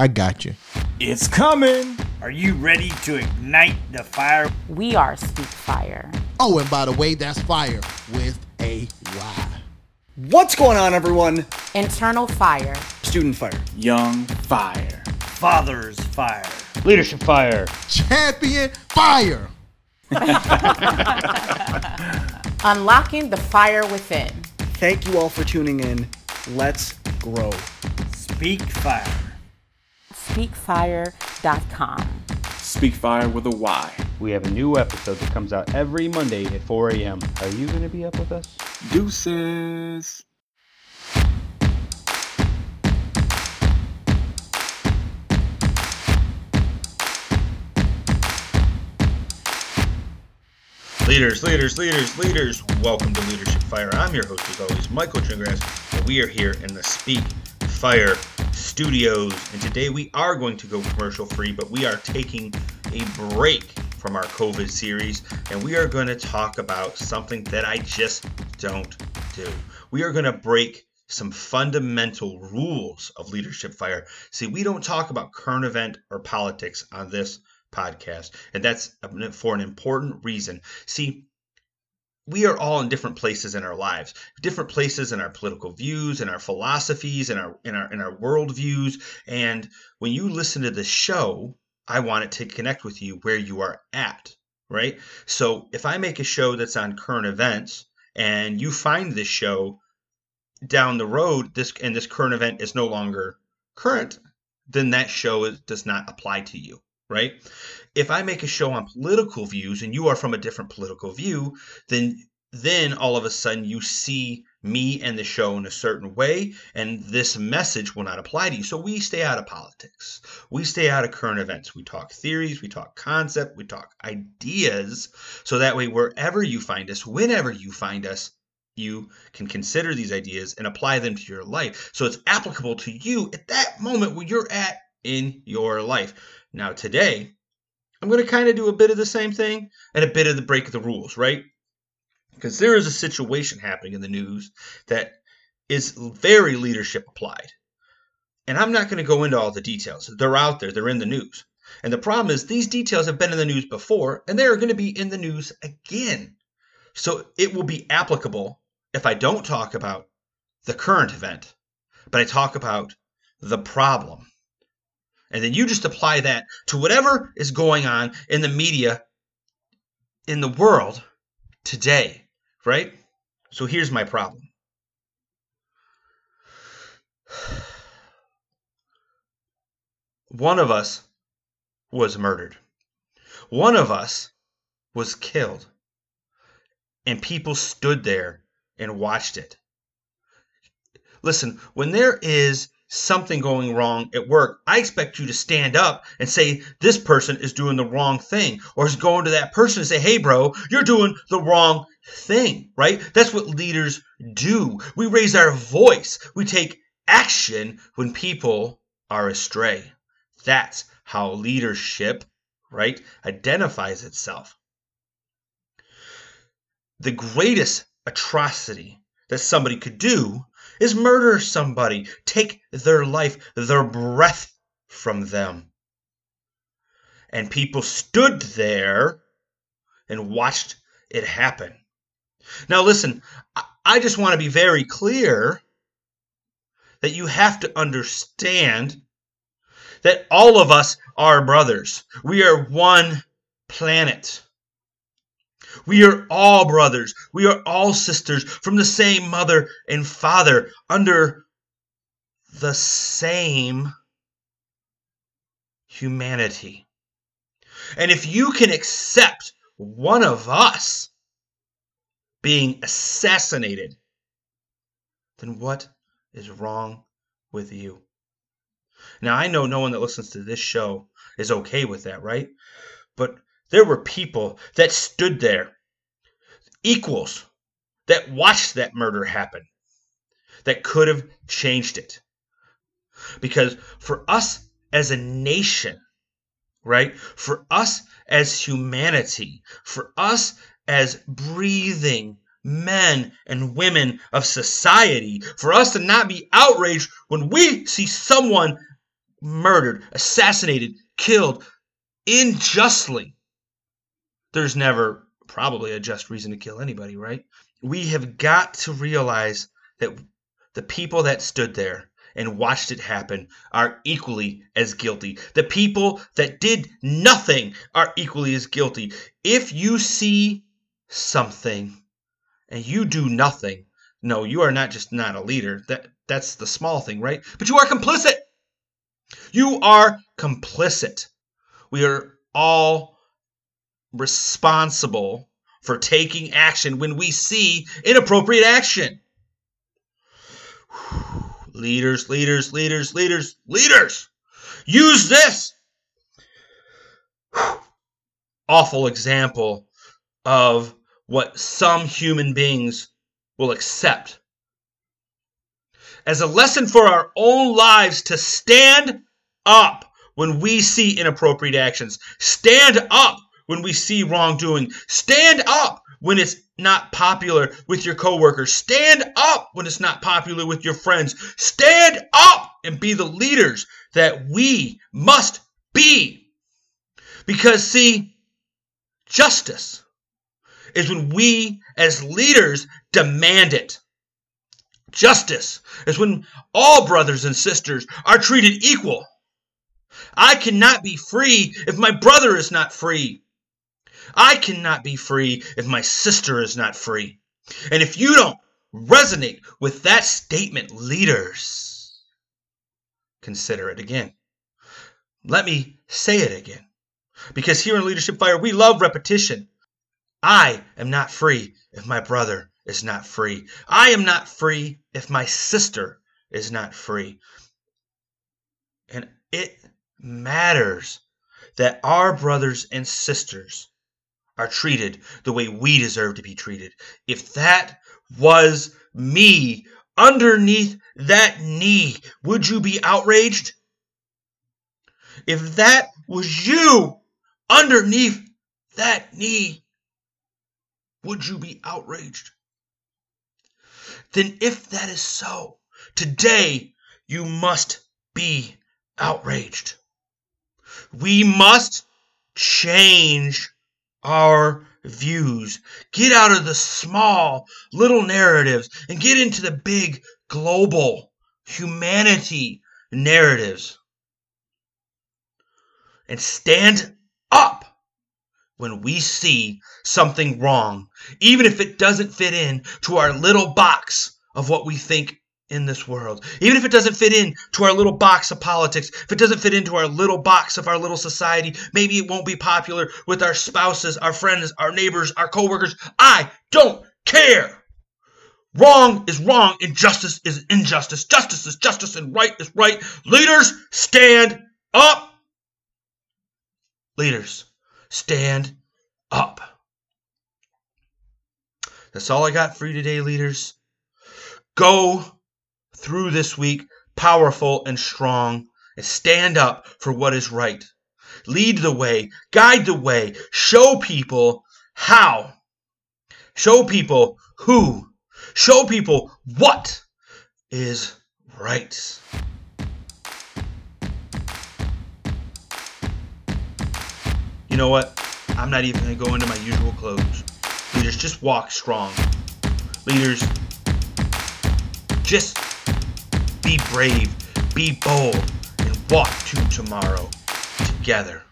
I got you. It's coming. Are you ready to ignite the fire? We are Speak Fire. Oh, and by the way, that's fire with a Y. What's going on, everyone? Internal Fire. Student Fire. Young fire. Father's fire. Leadership Fire. Champion fire. Unlocking the fire within. Thank you all for tuning in. Let's grow. Speak fire. SpeakFire.com. Speak Fire with a Y. We have a new episode that comes out every Monday at 4 a.m. Are you going to be up with us? Deuces. Leaders, leaders, leaders, leaders, welcome to Leadership Fire. I'm your host, as always, Michael Chingrass, and we are here in the Speak Fire studios. And today we are going to go commercial free, but we are taking a break from our COVID series, and we are going to talk about something that I just don't do. We are going to break some fundamental rules of Leadership Fire. See, we don't talk about current event or politics on this podcast. And that's for an important reason. See, we are all in different places in our lives, different places in our political views, in our philosophies, in our in our in our worldviews. And when you listen to the show, I want it to connect with you where you are at, right? So if I make a show that's on current events and you find this show down the road, this and this current event is no longer current, then that show is, does not apply to you right? If I make a show on political views and you are from a different political view, then then all of a sudden you see me and the show in a certain way and this message will not apply to you. So we stay out of politics. We stay out of current events. We talk theories, we talk concept, we talk ideas so that way wherever you find us, whenever you find us, you can consider these ideas and apply them to your life. So it's applicable to you at that moment where you're at in your life. Now, today, I'm going to kind of do a bit of the same thing and a bit of the break of the rules, right? Because there is a situation happening in the news that is very leadership applied. And I'm not going to go into all the details. They're out there, they're in the news. And the problem is, these details have been in the news before, and they're going to be in the news again. So it will be applicable if I don't talk about the current event, but I talk about the problem. And then you just apply that to whatever is going on in the media in the world today, right? So here's my problem. One of us was murdered. One of us was killed. And people stood there and watched it. Listen, when there is something going wrong at work, I expect you to stand up and say, This person is doing the wrong thing. Or is going to that person and say, Hey, bro, you're doing the wrong thing, right? That's what leaders do. We raise our voice, we take action when people are astray. That's how leadership, right, identifies itself. The greatest atrocity that somebody could do is murder somebody, take their life, their breath from them. And people stood there and watched it happen. Now, listen, I just want to be very clear that you have to understand that all of us are brothers. We are one planet. We are all brothers. We are all sisters from the same mother and father under the same humanity. And if you can accept one of us being assassinated, then what is wrong with you? Now, I know no one that listens to this show is okay with that, right? But there were people that stood there, equals, that watched that murder happen, that could have changed it. Because for us as a nation, right? For us as humanity, for us as breathing men and women of society, for us to not be outraged when we see someone murdered, assassinated, killed unjustly. There's never probably a just reason to kill anybody, right? We have got to realize that the people that stood there and watched it happen are equally as guilty. The people that did nothing are equally as guilty. If you see something and you do nothing, no, you are not just not a leader. That that's the small thing, right? But you are complicit. You are complicit. We are all responsible for taking action when we see inappropriate action. Leaders, leaders, leaders, leaders, leaders. Use this awful example of what some human beings will accept as a lesson for our own lives to stand up when we see inappropriate actions. Stand up when we see wrongdoing. Stand up when it's not popular with your coworkers. Stand up when it's not popular with your friends. Stand up and be the leaders that we must be. Because, see, justice is when we as leaders demand it. Justice is when all brothers and sisters are treated equal. I cannot be free if my brother is not free. I cannot be free if my sister is not free. And if you don't resonate with that statement, leaders, consider it again. Let me say it again. Because here in Leadership Fire, we love repetition. I am not free if my brother is not free. I am not free if my sister is not free. And it matters that our brothers and sisters are treated the way we deserve to be treated. If that was me underneath that knee, would you be outraged? If that was you underneath that knee, would you be outraged? Then, if that is so, today you must be outraged. We must change our views. Get out of the small little narratives and get into the big global humanity narratives. And stand up when we see something wrong, even if it doesn't fit in to our little box of what we think in this world. Even if it doesn't fit in to our little box of politics, if it doesn't fit into our little box of our little society, maybe it won't be popular with our spouses, our friends, our neighbors, our coworkers. I don't care. Wrong is wrong, injustice is injustice. Justice is justice, and right is right. Leaders, stand up. Leaders, stand up. That's all I got for you today, leaders. Go through this week powerful and strong and stand up for what is right. Lead the way, guide the way, show people how, show people who, show people what is right. You know what? I'm not even going to go into my usual clothes. Leaders, just walk strong. Leaders, just be brave, be bold, and walk to tomorrow together.